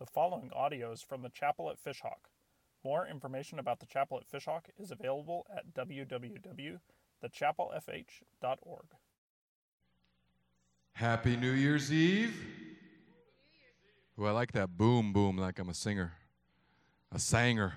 The following audio is from the chapel at Fishhawk. More information about the chapel at Fishhawk is available at www.thechapelfh.org. Happy New Year's Eve. Oh, I like that boom, boom, like I'm a singer, a sanger.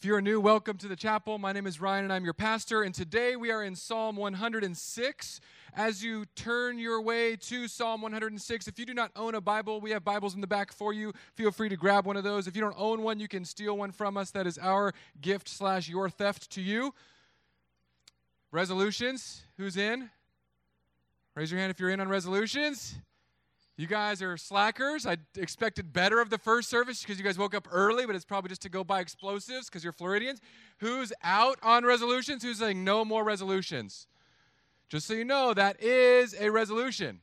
If you're new, welcome to the chapel. My name is Ryan and I'm your pastor. And today we are in Psalm 106. As you turn your way to Psalm 106, if you do not own a Bible, we have Bibles in the back for you. Feel free to grab one of those. If you don't own one, you can steal one from us. That is our gift slash your theft to you. Resolutions. Who's in? Raise your hand if you're in on resolutions. You guys are slackers. I expected better of the first service because you guys woke up early, but it's probably just to go buy explosives because you're Floridians. Who's out on resolutions? Who's saying no more resolutions? Just so you know, that is a resolution.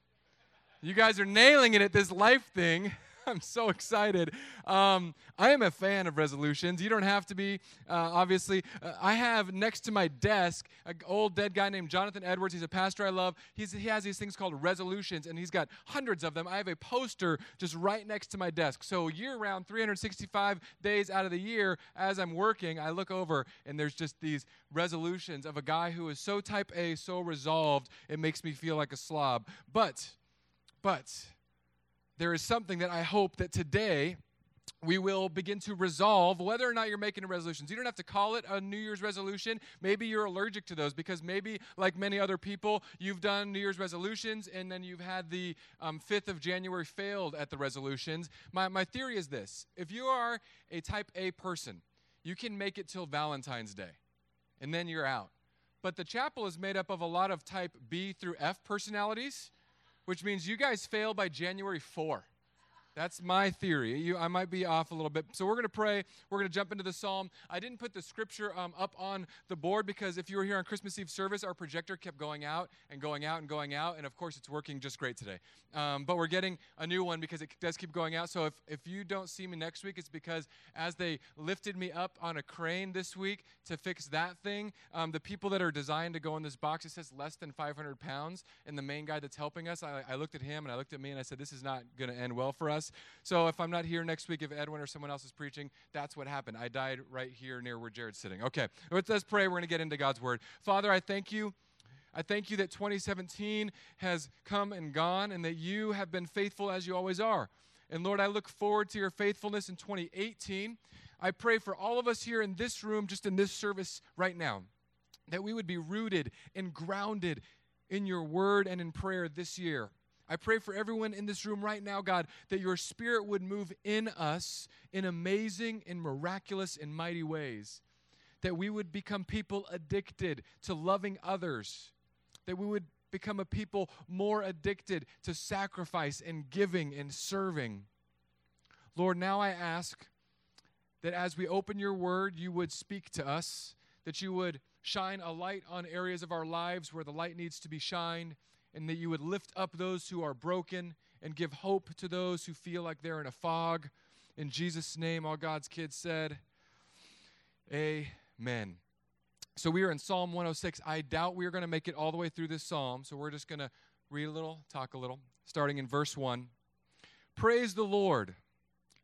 You guys are nailing it at this life thing. I'm so excited. Um, I am a fan of resolutions. You don't have to be, uh, obviously. Uh, I have next to my desk an old dead guy named Jonathan Edwards. He's a pastor I love. He's, he has these things called resolutions, and he's got hundreds of them. I have a poster just right next to my desk. So, year round, 365 days out of the year, as I'm working, I look over, and there's just these resolutions of a guy who is so type A, so resolved, it makes me feel like a slob. But, but, there is something that I hope that today we will begin to resolve whether or not you're making a resolution. You don't have to call it a New Year's resolution. Maybe you're allergic to those because maybe, like many other people, you've done New Year's resolutions and then you've had the um, 5th of January failed at the resolutions. My, my theory is this if you are a type A person, you can make it till Valentine's Day and then you're out. But the chapel is made up of a lot of type B through F personalities which means you guys fail by January 4. That's my theory. You, I might be off a little bit. So we're going to pray. We're going to jump into the psalm. I didn't put the scripture um, up on the board because if you were here on Christmas Eve service, our projector kept going out and going out and going out. And of course, it's working just great today. Um, but we're getting a new one because it does keep going out. So if, if you don't see me next week, it's because as they lifted me up on a crane this week to fix that thing, um, the people that are designed to go in this box, it says less than 500 pounds. And the main guy that's helping us, I, I looked at him and I looked at me and I said, this is not going to end well for us. So if I'm not here next week, if Edwin or someone else is preaching, that's what happened. I died right here near where Jared's sitting. Okay, let's pray. We're going to get into God's word. Father, I thank you. I thank you that 2017 has come and gone and that you have been faithful as you always are. And Lord, I look forward to your faithfulness in 2018. I pray for all of us here in this room, just in this service right now, that we would be rooted and grounded in your word and in prayer this year. I pray for everyone in this room right now, God, that your spirit would move in us in amazing and miraculous and mighty ways. That we would become people addicted to loving others. That we would become a people more addicted to sacrifice and giving and serving. Lord, now I ask that as we open your word, you would speak to us, that you would shine a light on areas of our lives where the light needs to be shined and that you would lift up those who are broken and give hope to those who feel like they're in a fog. In Jesus' name, all God's kids said, Amen. So we are in Psalm 106. I doubt we are going to make it all the way through this psalm, so we're just going to read a little, talk a little, starting in verse 1. Praise the Lord.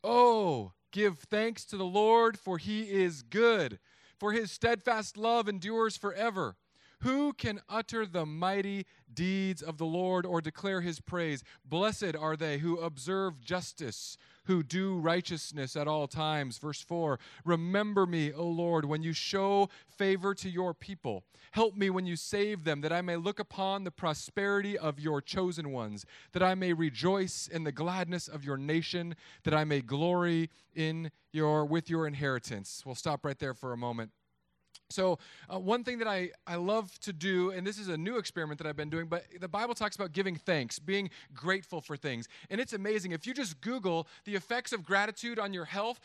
Oh, give thanks to the Lord, for he is good, for his steadfast love endures forever. Who can utter the mighty deeds of the Lord or declare his praise? Blessed are they who observe justice, who do righteousness at all times. Verse 4 Remember me, O Lord, when you show favor to your people. Help me when you save them, that I may look upon the prosperity of your chosen ones, that I may rejoice in the gladness of your nation, that I may glory in your with your inheritance. We'll stop right there for a moment. So, uh, one thing that I, I love to do, and this is a new experiment that I've been doing, but the Bible talks about giving thanks, being grateful for things. And it's amazing. If you just Google the effects of gratitude on your health,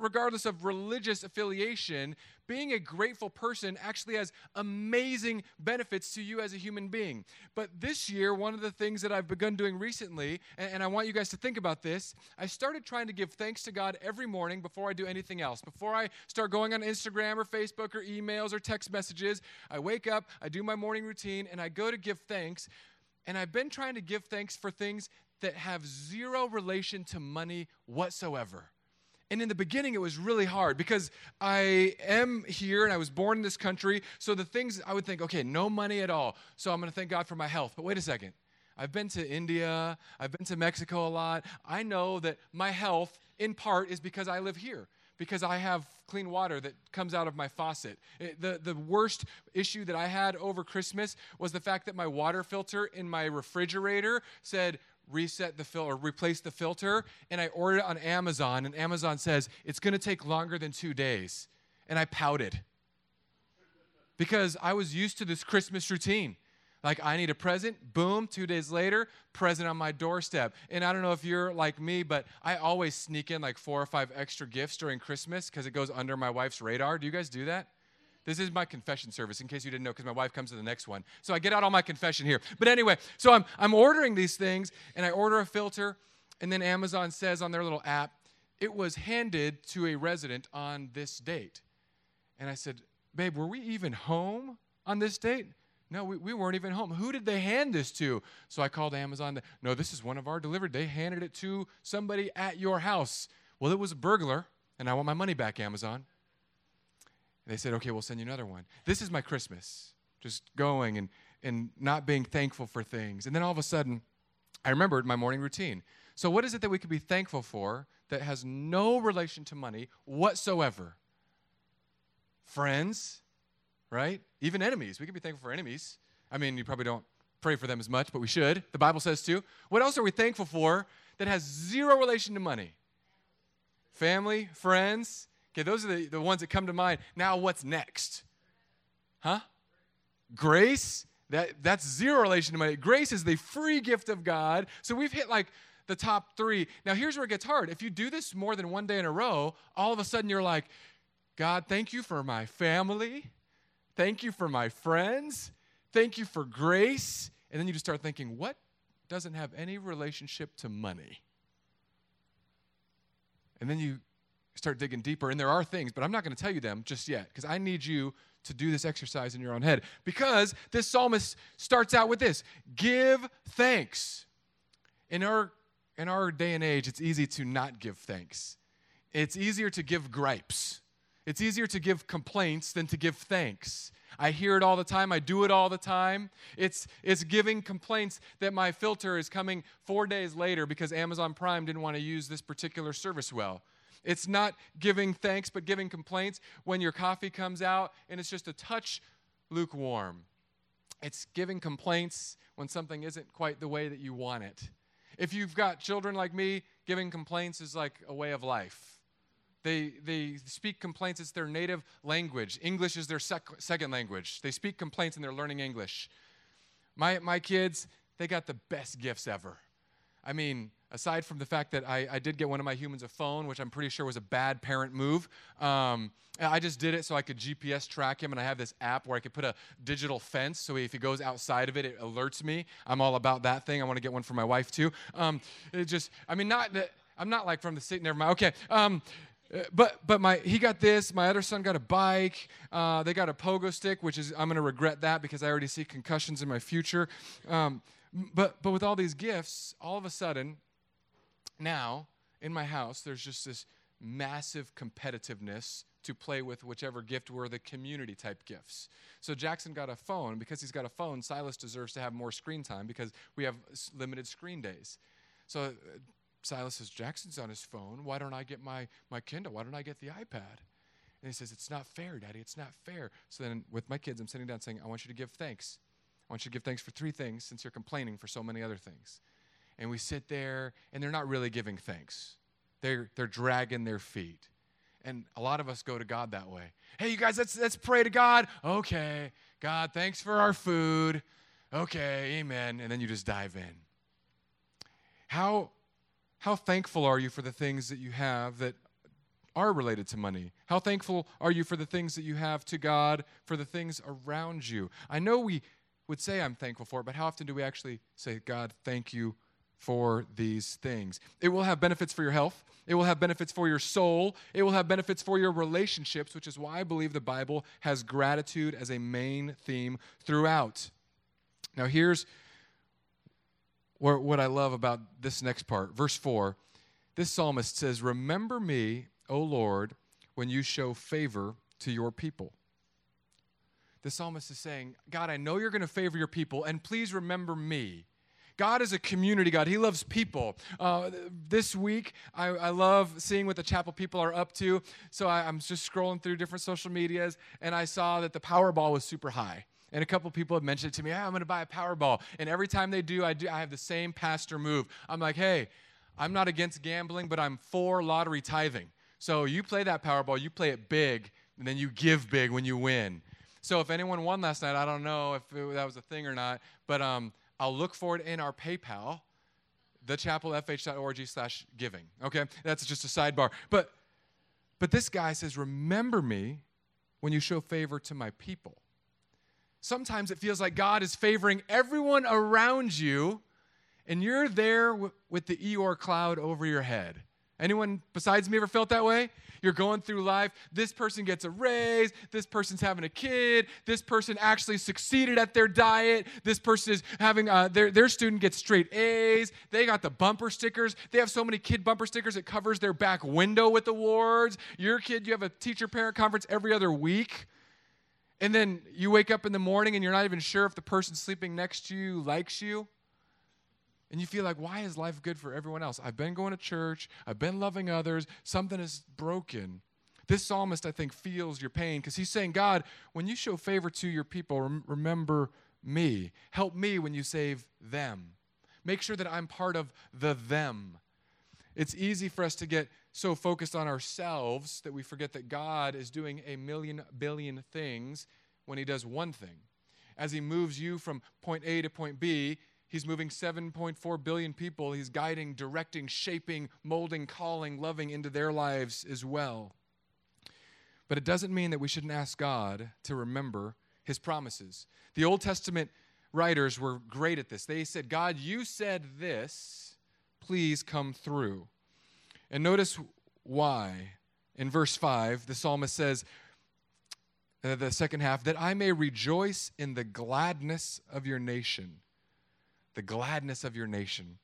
regardless of religious affiliation, being a grateful person actually has amazing benefits to you as a human being. But this year, one of the things that I've begun doing recently, and, and, I want you guys to think about this, I started trying to give thanks to God every morning before I do anything else. Before I start going on Instagram or Facebook or emails or text messages, I wake up, I do my morning routine, and I go to give thanks. And I've been trying to give thanks for things that have zero relation to money whatsoever. And in the beginning, it was really hard because I am here and I was born in this country. So the things I would think, okay, no money at all. So I'm going to thank God for my health. But wait a second. I've been to India, I've been to Mexico a lot. I know that my health, in part, is because I live here because I have clean water that comes out of my faucet. It, the, the worst issue that I had over Christmas was the fact that my water filter in my refrigerator said reset the filter or replace the filter and I ordered it on Amazon and Amazon says it's going to take longer than 2 days. And I pouted. Because I was used to this Christmas routine. Like, I need a present, boom, two days later, present on my doorstep. And I don't know if you're like me, but I always sneak in like four or five extra gifts during Christmas because it goes under my wife's radar. Do you guys do that? This is my confession service, in case you didn't know, because my wife comes to the next one. So I get out all my confession here. But anyway, so I'm, I'm ordering these things, and I order a filter, and then Amazon says on their little app, it was handed to a resident on this date. And I said, Babe, were we even home on this date? No, we, we weren't even home. Who did they hand this to? So I called Amazon. No, this is one of our delivered. They handed it to somebody at your house. Well, it was a burglar, and I want my money back, Amazon. And they said, okay, we'll send you another one. This is my Christmas. Just going and, and not being thankful for things. And then all of a sudden, I remembered my morning routine. So, what is it that we could be thankful for that has no relation to money whatsoever? Friends, right? Even enemies. We can be thankful for enemies. I mean, you probably don't pray for them as much, but we should. The Bible says to. What else are we thankful for that has zero relation to money? Family, friends. Okay, those are the, the ones that come to mind. Now, what's next? Huh? Grace. That, that's zero relation to money. Grace is the free gift of God. So we've hit like the top three. Now, here's where it gets hard. If you do this more than one day in a row, all of a sudden you're like, God, thank you for my family. Thank you for my friends. Thank you for grace. And then you just start thinking, what doesn't have any relationship to money? And then you start digging deeper. And there are things, but I'm not going to tell you them just yet because I need you to do this exercise in your own head. Because this psalmist starts out with this give thanks. In our, in our day and age, it's easy to not give thanks, it's easier to give gripes. It's easier to give complaints than to give thanks. I hear it all the time. I do it all the time. It's, it's giving complaints that my filter is coming four days later because Amazon Prime didn't want to use this particular service well. It's not giving thanks, but giving complaints when your coffee comes out and it's just a touch lukewarm. It's giving complaints when something isn't quite the way that you want it. If you've got children like me, giving complaints is like a way of life. They, they speak complaints, it's their native language. English is their sec- second language. They speak complaints and they're learning English. My, my kids, they got the best gifts ever. I mean, aside from the fact that I, I did get one of my humans a phone, which I'm pretty sure was a bad parent move, um, I just did it so I could GPS track him, and I have this app where I could put a digital fence so if he goes outside of it, it alerts me. I'm all about that thing. I want to get one for my wife too. Um, it just, I mean, not that. I'm not like from the city. Never mind. Okay. Um, but but my he got this. My other son got a bike. Uh, they got a pogo stick, which is I'm to regret that because I already see concussions in my future. Um, but but with all these gifts, all of a sudden, now in my house, there's just this massive competitiveness to play with whichever gift were the community type gifts. So Jackson got a phone. Because he's got a phone, Silas deserves to have more screen time because we have limited screen days. So uh, Silas says, Jackson's on his phone. Why don't I get my, my Kindle? Why don't I get the iPad? And he says, It's not fair, Daddy. It's not fair. So then with my kids, I'm sitting down saying, I want you to give thanks. I want you to give thanks for three things since you're complaining for so many other things. And we sit there, and they're not really giving thanks. They're, they're dragging their feet. And a lot of us go to God that way. Hey, you guys, let's, let's pray to God. Okay. God, thanks for our food. Okay, amen. And then you just dive in. How how thankful are you for the things that you have that are related to money? How thankful are you for the things that you have to God, for the things around you? I know we would say I'm thankful for it, but how often do we actually say, God, thank you for these things? It will have benefits for your health. It will have benefits for your soul. It will have benefits for your relationships, which is why I believe the Bible has gratitude as a main theme throughout. Now, here's what I love about this next part, verse 4, this psalmist says, Remember me, O Lord, when you show favor to your people. The psalmist is saying, God, I know you're going to favor your people, and please remember me. God is a community God. He loves people. Uh, this week, I, I, love seeing what the chapel people are up to. So I, I'm just scrolling through different social medias, and I saw that the Powerball was super high. And a couple people have mentioned it to me, hey, I'm going to buy a Powerball. And every time they do I, do, I have the same pastor move. I'm like, hey, I'm not against gambling, but I'm for lottery tithing. So you play that Powerball, you play it big, and then you give big when you win. So if anyone won last night, I don't know if it, that was a thing or not, but um, I'll look for it in our PayPal, thechapelfh.org slash giving. Okay, that's just a sidebar. But but this guy says, remember me when you show favor to my people. Sometimes it feels like God is favoring everyone around you, and you're there with the Eeyore cloud over your head. Anyone besides me ever felt that way? You're going through life. This person gets a raise. This person's having a kid. This person actually succeeded at their diet. This person is having uh, their, their student gets straight A's. They got the bumper stickers. They have so many kid bumper stickers it covers their back window with awards. Your kid, you have a teacher parent conference every other week. And then you wake up in the morning and you're not even sure if the person sleeping next to you likes you. And you feel like, why is life good for everyone else? I've been going to church, I've been loving others, something is broken. This psalmist, I think, feels your pain because he's saying, God, when you show favor to your people, rem- remember me. Help me when you save them. Make sure that I'm part of the them. It's easy for us to get so focused on ourselves that we forget that God is doing a million billion things when He does one thing. As He moves you from point A to point B, He's moving 7.4 billion people. He's guiding, directing, shaping, molding, calling, loving into their lives as well. But it doesn't mean that we shouldn't ask God to remember his promises. The Old Testament writers were great at this. They said, God, you said this, please come through. And notice why. In verse 5, the psalmist says, uh, the second half, that I may rejoice in the gladness of your nation the gladness of your nation.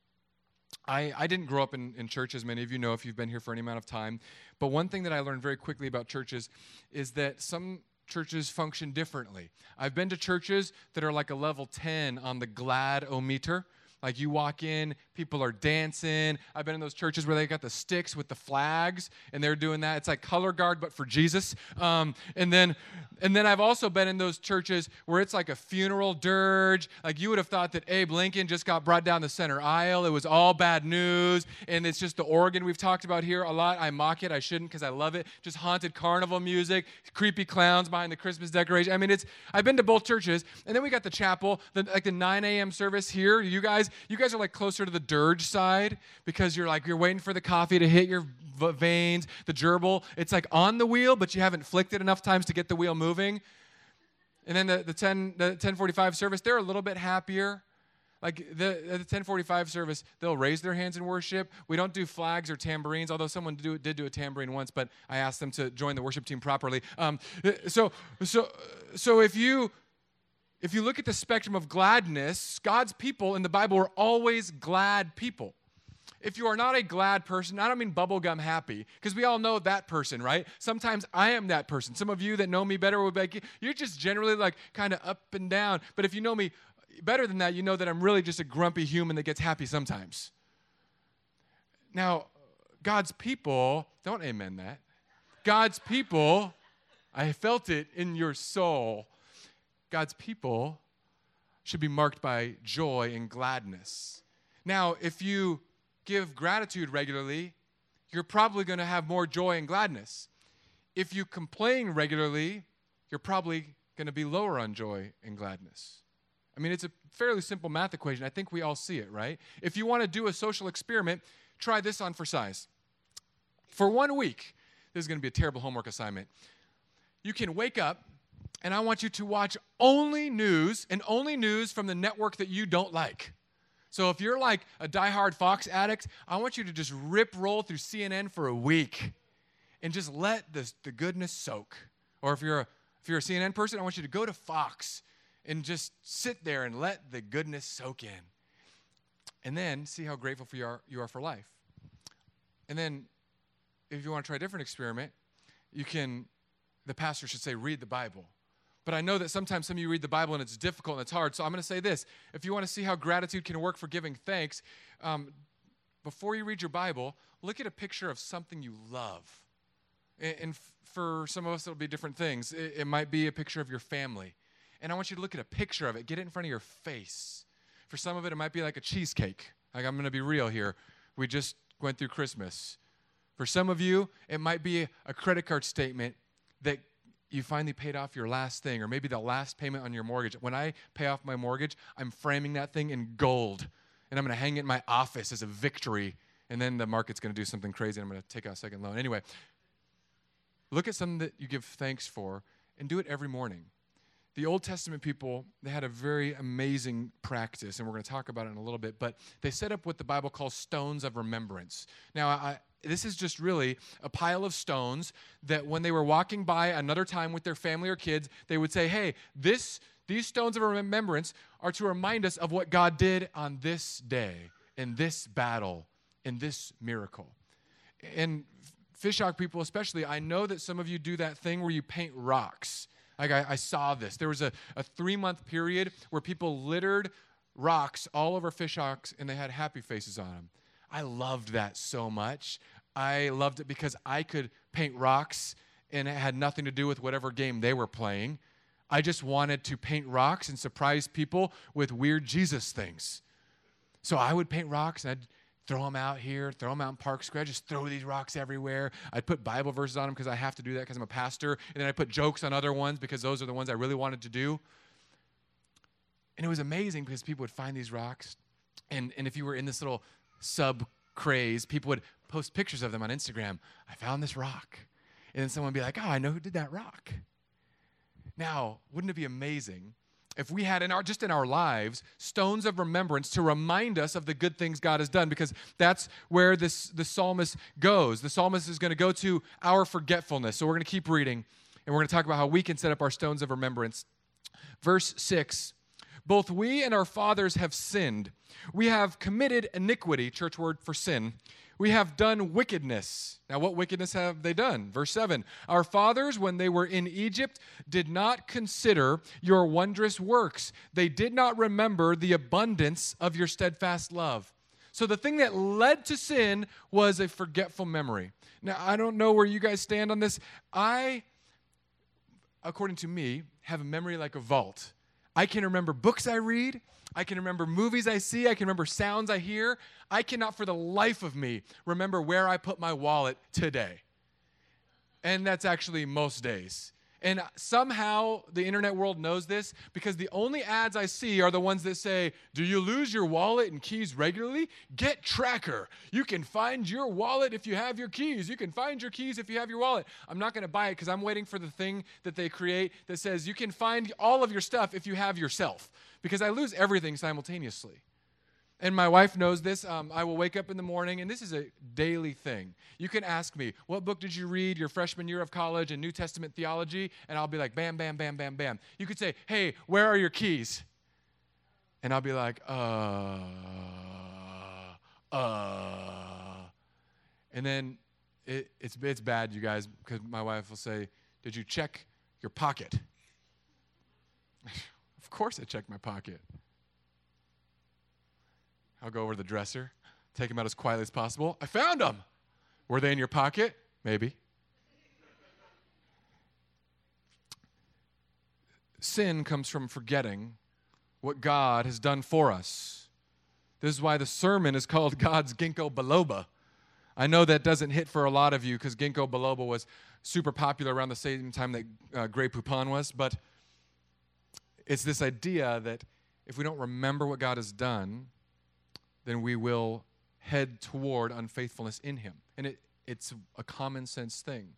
I, I didn't grow up in, in church, as many of you know if you've been here for any amount of time. But one thing that I learned very quickly about churches is that some churches function differently. I've been to churches that are like a level 10 on the glad o meter. Like you walk in, people are dancing. I've been in those churches where they got the sticks with the flags, and they're doing that. It's like color guard, but for Jesus. Um, and then, and then I've also been in those churches where it's like a funeral dirge. Like you would have thought that Abe Lincoln just got brought down the center aisle. It was all bad news, and it's just the organ we've talked about here a lot. I mock it. I shouldn't because I love it. Just haunted carnival music, creepy clowns behind the Christmas decoration. I mean, it's. I've been to both churches, and then we got the chapel, the, like the 9 a.m. service here. You guys you guys are like closer to the dirge side because you're like you're waiting for the coffee to hit your veins. The gerbil, it's like on the wheel, but you haven't flicked it enough times to get the wheel moving. And then the, the 10 the 1045 service, they're a little bit happier. Like the, the 1045 service, they'll raise their hands in worship. We don't do flags or tambourines, although someone do, did do a tambourine once, but I asked them to join the worship team properly. Um, so, so, so if you if you look at the spectrum of gladness, God's people in the Bible are always glad people. If you are not a glad person, I don't mean bubblegum happy, because we all know that person, right? Sometimes I am that person. Some of you that know me better will be like, you're just generally like kind of up and down. But if you know me better than that, you know that I'm really just a grumpy human that gets happy sometimes. Now, God's people, don't amen that. God's people, I felt it in your soul God's people should be marked by joy and gladness. Now, if you give gratitude regularly, you're probably going to have more joy and gladness. If you complain regularly, you're probably going to be lower on joy and gladness. I mean, it's a fairly simple math equation. I think we all see it, right? If you want to do a social experiment, try this on for size. For one week, this is going to be a terrible homework assignment. You can wake up and I want you to watch only news and only news from the network that you don't like. So if you're like a diehard Fox addict, I want you to just rip roll through CNN for a week and just let the, the goodness soak. Or if you're, a, if you're a CNN person, I want you to go to Fox and just sit there and let the goodness soak in. And then see how grateful for you are, you are for life. And then, if you want to try a different experiment, you can, the pastor should say, read the Bible. But I know that sometimes some of you read the Bible and it's difficult and it's hard. So I'm going to say this if you want to see how gratitude can work for giving thanks, um, before you read your Bible, look at a picture of something you love. And, and for some of us, it'll be different things. It, it might be a picture of your family. And I want you to look at a picture of it, get it in front of your face. For some of it, it might be like a cheesecake. Like, I'm going to be real here. We just went through Christmas. For some of you, it might be a credit card statement that you finally paid off your last thing, or maybe the last payment on your mortgage. When I pay off my mortgage, I'm framing that thing in gold, and I'm going to hang it in my office as a victory. And then the market's going to do something crazy, and I'm going to take out a second loan. Anyway, look at something that you give thanks for, and do it every morning the Old Testament people, they had a very amazing practice, and we're going to talk about it in a little bit, but they set up what the Bible calls stones of remembrance. Now, I, this is just really a pile of stones that when they were walking by another time with their family or kids, they would say, hey, this, these stones of remembrance are to remind us of what God did on this day, in this battle, in this miracle. And Fishhawk people, especially, I know that some of you do that thing where you paint rocks. Like I, I saw this. There was a, a three month period where people littered rocks all over Fishhawks and they had happy faces on them. I loved that so much. I loved it because I could paint rocks and it had nothing to do with whatever game they were playing. I just wanted to paint rocks and surprise people with weird Jesus things. So I would paint rocks and I'd throw them out here, throw them out in Park Square, just throw these rocks everywhere. I'd put Bible verses on them because I have to do that because I'm a pastor. And then I put jokes on other ones because those are the ones I really wanted to do. And it was amazing because people would find these rocks. And, and if you were in this little sub craze, people would post pictures of them on Instagram. I found this rock. And then someone would be like, oh, I know who did that rock. Now, wouldn't it be amazing if we had in our just in our lives stones of remembrance to remind us of the good things God has done because that's where this the psalmist goes. The psalmist is going to go to our forgetfulness. So we're going to keep reading and we're going to talk about how we can set up our stones of remembrance. Verse 6 Both we and our fathers have sinned. We have committed iniquity, church word for sin we have done wickedness. Now, what wickedness have they done? Verse 7 Our fathers, when they were in Egypt, did not consider your wondrous works, they did not remember the abundance of your steadfast love. So, the thing that led to sin was a forgetful memory. Now, I don't know where you guys stand on this. I, according to me, have a memory like a vault. I can remember books I read. I can remember movies I see. I can remember sounds I hear. I cannot, for the life of me, remember where I put my wallet today. And that's actually most days. And somehow the internet world knows this because the only ads I see are the ones that say, Do you lose your wallet and keys regularly? Get Tracker. You can find your wallet if you have your keys. You can find your keys if you have your wallet. I'm not going to buy it because I'm waiting for the thing that they create that says you can find all of your stuff if you have yourself because I lose everything simultaneously. And my wife knows this. Um, I will wake up in the morning, and this is a daily thing. You can ask me, What book did you read your freshman year of college in New Testament theology? And I'll be like, Bam, bam, bam, bam, bam. You could say, Hey, where are your keys? And I'll be like, Uh, uh. And then it, it's, it's bad, you guys, because my wife will say, Did you check your pocket? of course I checked my pocket. I'll go over to the dresser, take them out as quietly as possible. I found them. Were they in your pocket? Maybe. Sin comes from forgetting what God has done for us. This is why the sermon is called God's Ginkgo biloba. I know that doesn't hit for a lot of you because Ginkgo biloba was super popular around the same time that uh, Grey Poupon was, but it's this idea that if we don't remember what God has done, then we will head toward unfaithfulness in Him. And it, it's a common sense thing.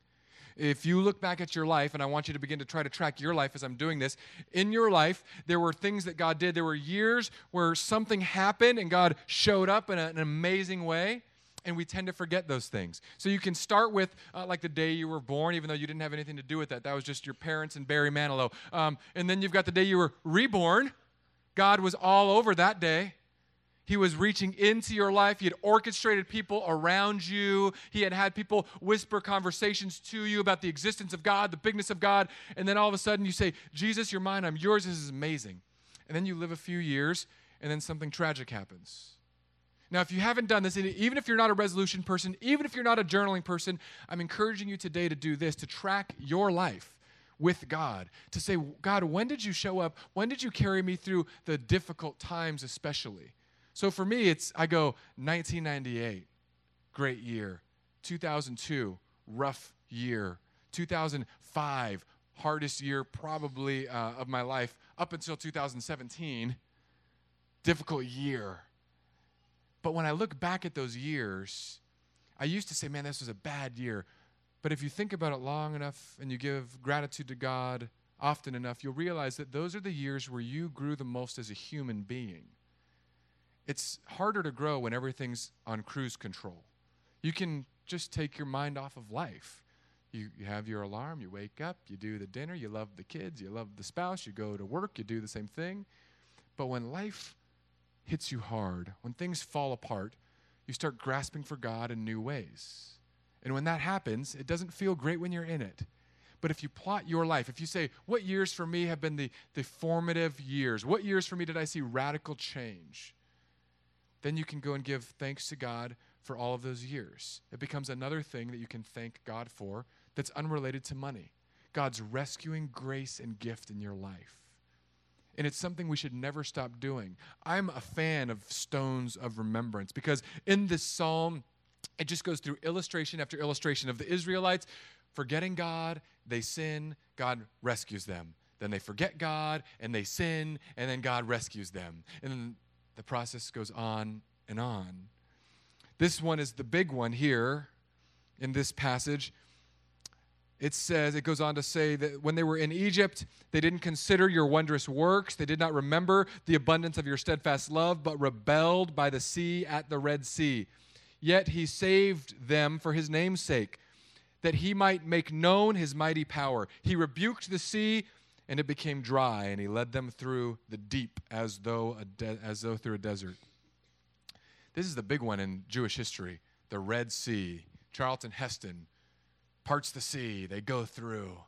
If you look back at your life, and I want you to begin to try to track your life as I'm doing this, in your life, there were things that God did. There were years where something happened and God showed up in a, an amazing way and we tend to forget those things. So you can start with uh, like the day you were born, even though you didn't have anything to do with that. That was just your parents and Barry Manilow. Um, and then you've got the day you were reborn. God was all over that day. He was reaching into your life. He had orchestrated people around you. He had had people whisper conversations to you about the existence of God, the bigness of God. And then all of a sudden you say, Jesus, you're mine, I'm yours. This is amazing. And then you live a few years, and then something tragic happens. Now, if you haven't done this, even if you're not a resolution person, even if you're not a journaling person, I'm encouraging you today to do this to track your life with God, to say, God, when did you show up? When did you carry me through the difficult times, especially? So for me, it's I go 1998, great year. 2002, rough year. 2005, hardest year probably uh, of my life up until 2017, difficult year. But when I look back at those years, I used to say, man, this was a bad year. But if you think about it long enough and you give gratitude to God often enough, you'll realize that those are the years where you grew the most as a human being. It's harder to grow when everything's on cruise control. You can just take your mind off of life. You, you have your alarm, you wake up, you do the dinner, you love the kids, you love the spouse, you go to work, you do the same thing. But when life hits you hard, when things fall apart, you start grasping for God in new ways. And when that happens, it doesn't feel great when you're in it. But if you plot your life, if you say, What years for me have been the, the formative years? What years for me did I see radical change? Then you can go and give thanks to God for all of those years. It becomes another thing that you can thank God for that's unrelated to money. God's rescuing grace and gift in your life. And it's something we should never stop doing. I'm a fan of stones of remembrance because in this psalm, it just goes through illustration after illustration of the Israelites forgetting God, they sin, God rescues them. Then they forget God and they sin, and then God rescues them. And the process goes on and on. This one is the big one here in this passage. It says, it goes on to say that when they were in Egypt, they didn't consider your wondrous works. They did not remember the abundance of your steadfast love, but rebelled by the sea at the Red Sea. Yet he saved them for his name's sake, that he might make known his mighty power. He rebuked the sea, and it became dry, and he led them through the deep as though, de- as though through a desert. This is the big one in Jewish history the Red Sea. Charlton Heston parts the sea, they go through.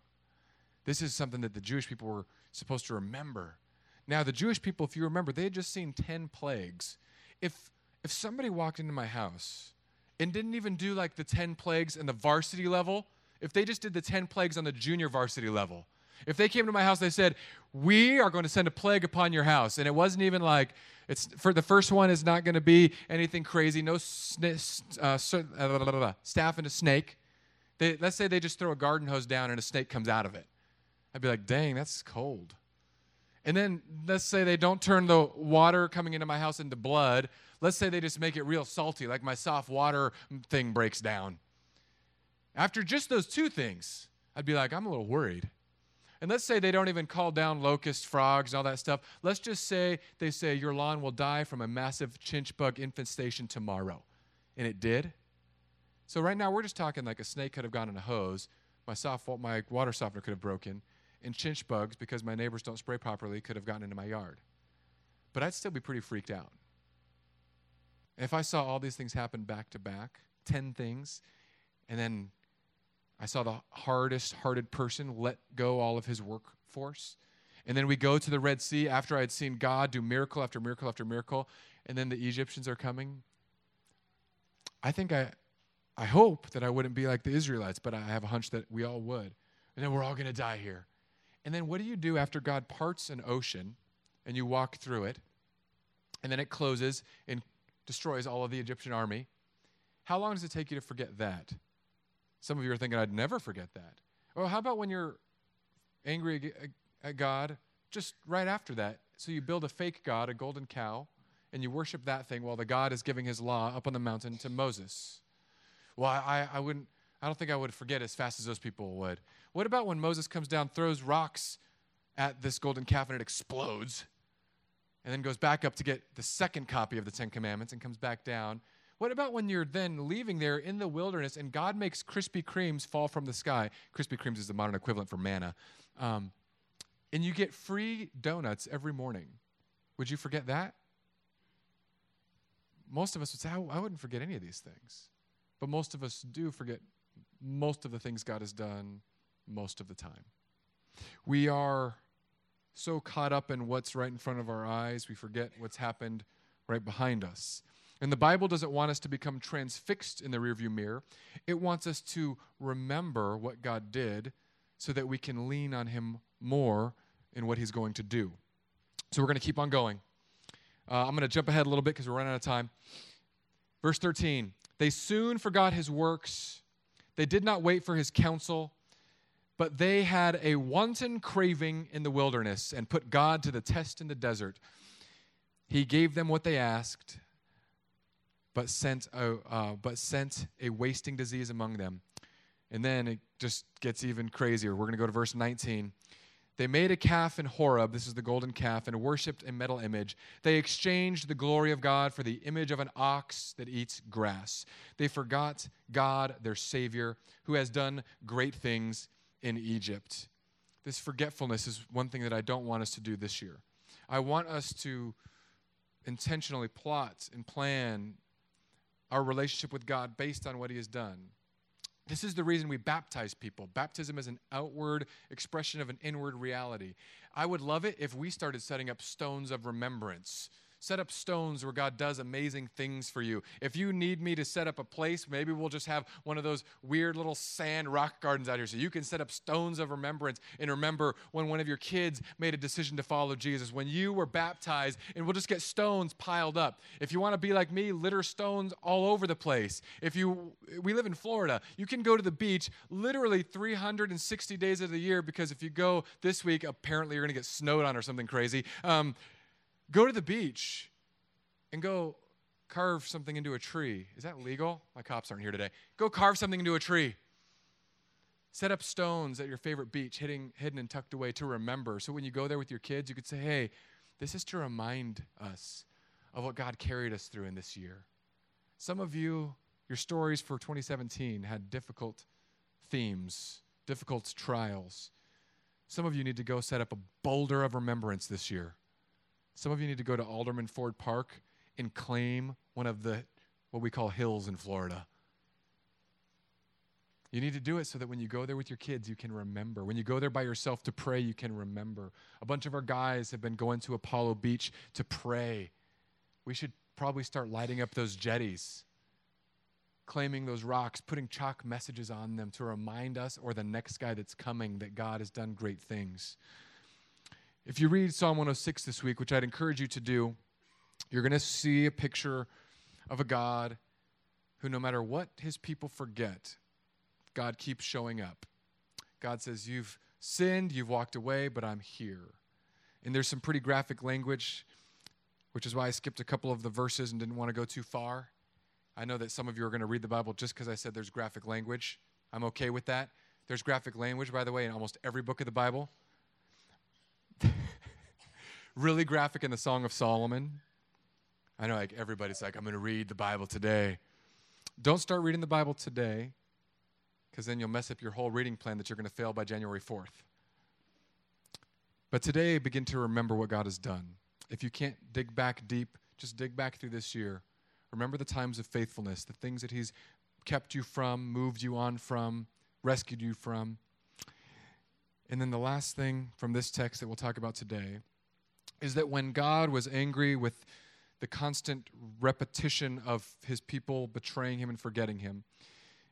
This is something that the Jewish people were supposed to remember. Now, the Jewish people, if you remember, they had just seen 10 plagues. If if somebody walked into my house and didn't even do like the 10 plagues in the varsity level, if they just did the 10 plagues on the junior varsity level, if they came to my house, they said, "We are going to send a plague upon your house," and it wasn't even like it's for the first one is not going to be anything crazy. No sn- uh, staff and a snake. They, let's say they just throw a garden hose down and a snake comes out of it. I'd be like, "Dang, that's cold." And then let's say they don't turn the water coming into my house into blood. Let's say they just make it real salty, like my soft water thing breaks down. After just those two things, I'd be like, I'm a little worried. And let's say they don't even call down locusts, frogs, all that stuff. Let's just say they say your lawn will die from a massive chinch bug infestation tomorrow. And it did. So right now we're just talking like a snake could have gone in a hose, my soft my water softener could have broken, and chinch bugs, because my neighbors don't spray properly, could have gotten into my yard. But I'd still be pretty freaked out. If I saw all these things happen back to back, 10 things, and then I saw the hardest hearted person let go all of his workforce, and then we go to the Red Sea after I had seen God do miracle after miracle after miracle, and then the Egyptians are coming. I think I, I hope that I wouldn't be like the Israelites, but I have a hunch that we all would. And then we're all going to die here. And then what do you do after God parts an ocean and you walk through it, and then it closes and destroys all of the Egyptian army? How long does it take you to forget that? Some of you are thinking, I'd never forget that. Well, how about when you're angry at God, just right after that? So you build a fake God, a golden cow, and you worship that thing while the God is giving his law up on the mountain to Moses. Well, I, I wouldn't, I don't think I would forget as fast as those people would. What about when Moses comes down, throws rocks at this golden calf, and it explodes, and then goes back up to get the second copy of the Ten Commandments and comes back down? What about when you're then leaving there in the wilderness and God makes Krispy Kremes fall from the sky? Krispy Kremes is the modern equivalent for manna. Um, and you get free donuts every morning. Would you forget that? most of us would say, I, I wouldn't forget any of these things. But most of us do forget most of the things God has done most of the time. We are so caught up in what's right in front of our eyes, we forget what's happened right behind us. And the Bible doesn't want us to become transfixed in the rearview mirror. It wants us to remember what God did so that we can lean on Him more in what He's going to do. So we're going to keep on going. Uh, I'm going to jump ahead a little bit because we're running out of time. Verse 13 They soon forgot His works, they did not wait for His counsel. But they had a wanton craving in the wilderness and put God to the test in the desert. He gave them what they asked, but sent a, uh, but sent a wasting disease among them. And then it just gets even crazier. We're going to go to verse 19. They made a calf in Horeb, this is the golden calf, and worshipped a metal image. They exchanged the glory of God for the image of an ox that eats grass. They forgot God, their Savior, who has done great things in Egypt. This forgetfulness is one thing that I don't want us to do this year. I want us to intentionally plot and plan our relationship with God based on what He has done. This is the reason we baptize people. Baptism is an outward expression of an inward reality. I would love it if we started setting up stones of remembrance set up stones where God does amazing things for you. If you need me to set up a place, maybe we'll just have one of those weird little sand rock gardens out here so you can set up stones of remembrance and remember when one of your kids made a decision to follow Jesus, when you were baptized, and we'll just get stones piled up. If you want to be like me, litter stones all over the place. If you we live in Florida, you can go to the beach literally 360 days of the year because if you go this week, apparently you're going to get snowed on or something crazy. Um, Go to the beach and go carve something into a tree. Is that legal? My cops aren't here today. Go carve something into a tree. Set up stones at your favorite beach, hidden, hidden and tucked away to remember. So when you go there with your kids, you could say, hey, this is to remind us of what God carried us through in this year. Some of you, your stories for 2017 had difficult themes, difficult trials. Some of you need to go set up a boulder of remembrance this year some of you need to go to Alderman Ford Park and claim one of the what we call hills in Florida. You need to do it so that when you go there with your kids, you can remember. When you go there by yourself to pray, you can remember. A bunch of our guys have been going to Apollo Beach to pray. We should probably start lighting up those jetties, claiming those rocks, putting chalk messages on them to remind us or the next guy that's coming that God has done great things. If you read Psalm 106 this week, which I'd encourage you to do, you're going to see a picture of a God who, no matter what his people forget, God keeps showing up. God says, You've sinned, you've walked away, but I'm here. And there's some pretty graphic language, which is why I skipped a couple of the verses and didn't want to go too far. I know that some of you are going to read the Bible just because I said there's graphic language. I'm okay with that. There's graphic language, by the way, in almost every book of the Bible really graphic in the Song of Solomon. I know like everybody's like, I'm going to read the Bible today. Don't start reading the Bible today because then you'll mess up your whole reading plan that you're going to fail by January 4th. But today, begin to remember what God has done. If you can't dig back deep, just dig back through this year. Remember the times of faithfulness, the things that He's kept you from, moved you on from, rescued you from. And then the last thing from this text that we'll talk about today is that when God was angry with the constant repetition of his people betraying him and forgetting him,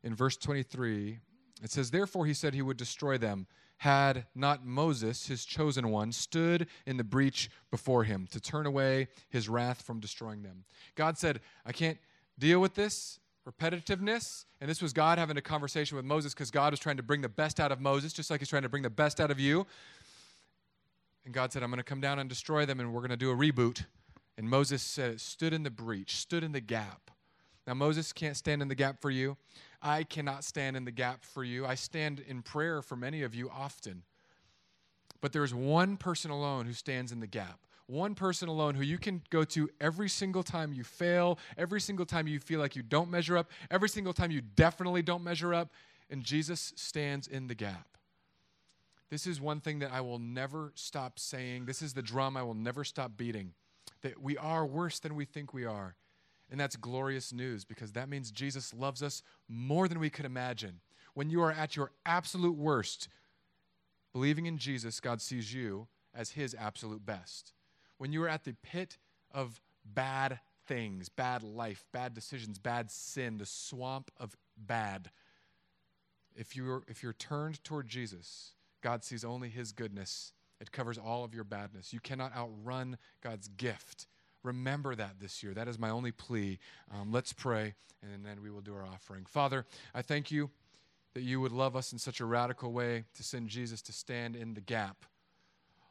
in verse 23, it says, Therefore he said he would destroy them, had not Moses, his chosen one, stood in the breach before him to turn away his wrath from destroying them. God said, I can't deal with this repetitiveness. And this was God having a conversation with Moses because God was trying to bring the best out of Moses, just like he's trying to bring the best out of you. And God said, I'm going to come down and destroy them, and we're going to do a reboot. And Moses said, stood in the breach, stood in the gap. Now, Moses can't stand in the gap for you. I cannot stand in the gap for you. I stand in prayer for many of you often. But there is one person alone who stands in the gap. One person alone who you can go to every single time you fail, every single time you feel like you don't measure up, every single time you definitely don't measure up. And Jesus stands in the gap. This is one thing that I will never stop saying. This is the drum I will never stop beating that we are worse than we think we are. And that's glorious news because that means Jesus loves us more than we could imagine. When you are at your absolute worst, believing in Jesus, God sees you as his absolute best. When you are at the pit of bad things, bad life, bad decisions, bad sin, the swamp of bad, if you're, if you're turned toward Jesus, God sees only his goodness. It covers all of your badness. You cannot outrun God's gift. Remember that this year. That is my only plea. Um, let's pray, and then we will do our offering. Father, I thank you that you would love us in such a radical way to send Jesus to stand in the gap.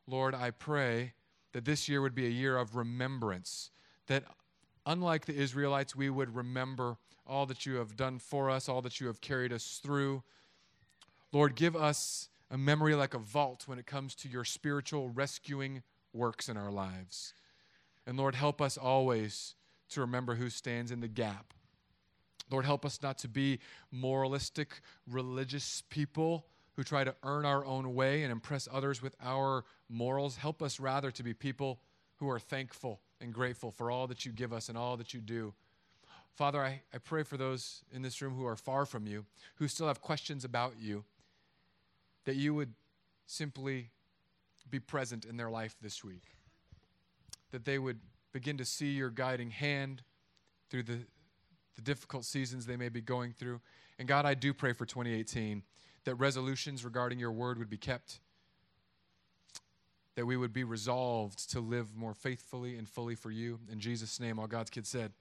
Lord, I pray that this year would be a year of remembrance, that unlike the Israelites, we would remember all that you have done for us, all that you have carried us through. Lord, give us a memory like a vault when it comes to your spiritual rescuing works in our lives. And Lord, help us always to remember who stands in the gap. Lord, help us not to be moralistic, religious people who try to earn our own way and impress others with our morals. Help us rather to be people who are thankful and grateful for all that you give us and all that you do. Father, I, I pray for those in this room who are far from you, who still have questions about you, that you would simply be present in their life this week, that they would begin to see your guiding hand through the, the difficult seasons they may be going through. And God, I do pray for 2018 that resolutions regarding your word would be kept, that we would be resolved to live more faithfully and fully for you. In Jesus' name, all God's kids said,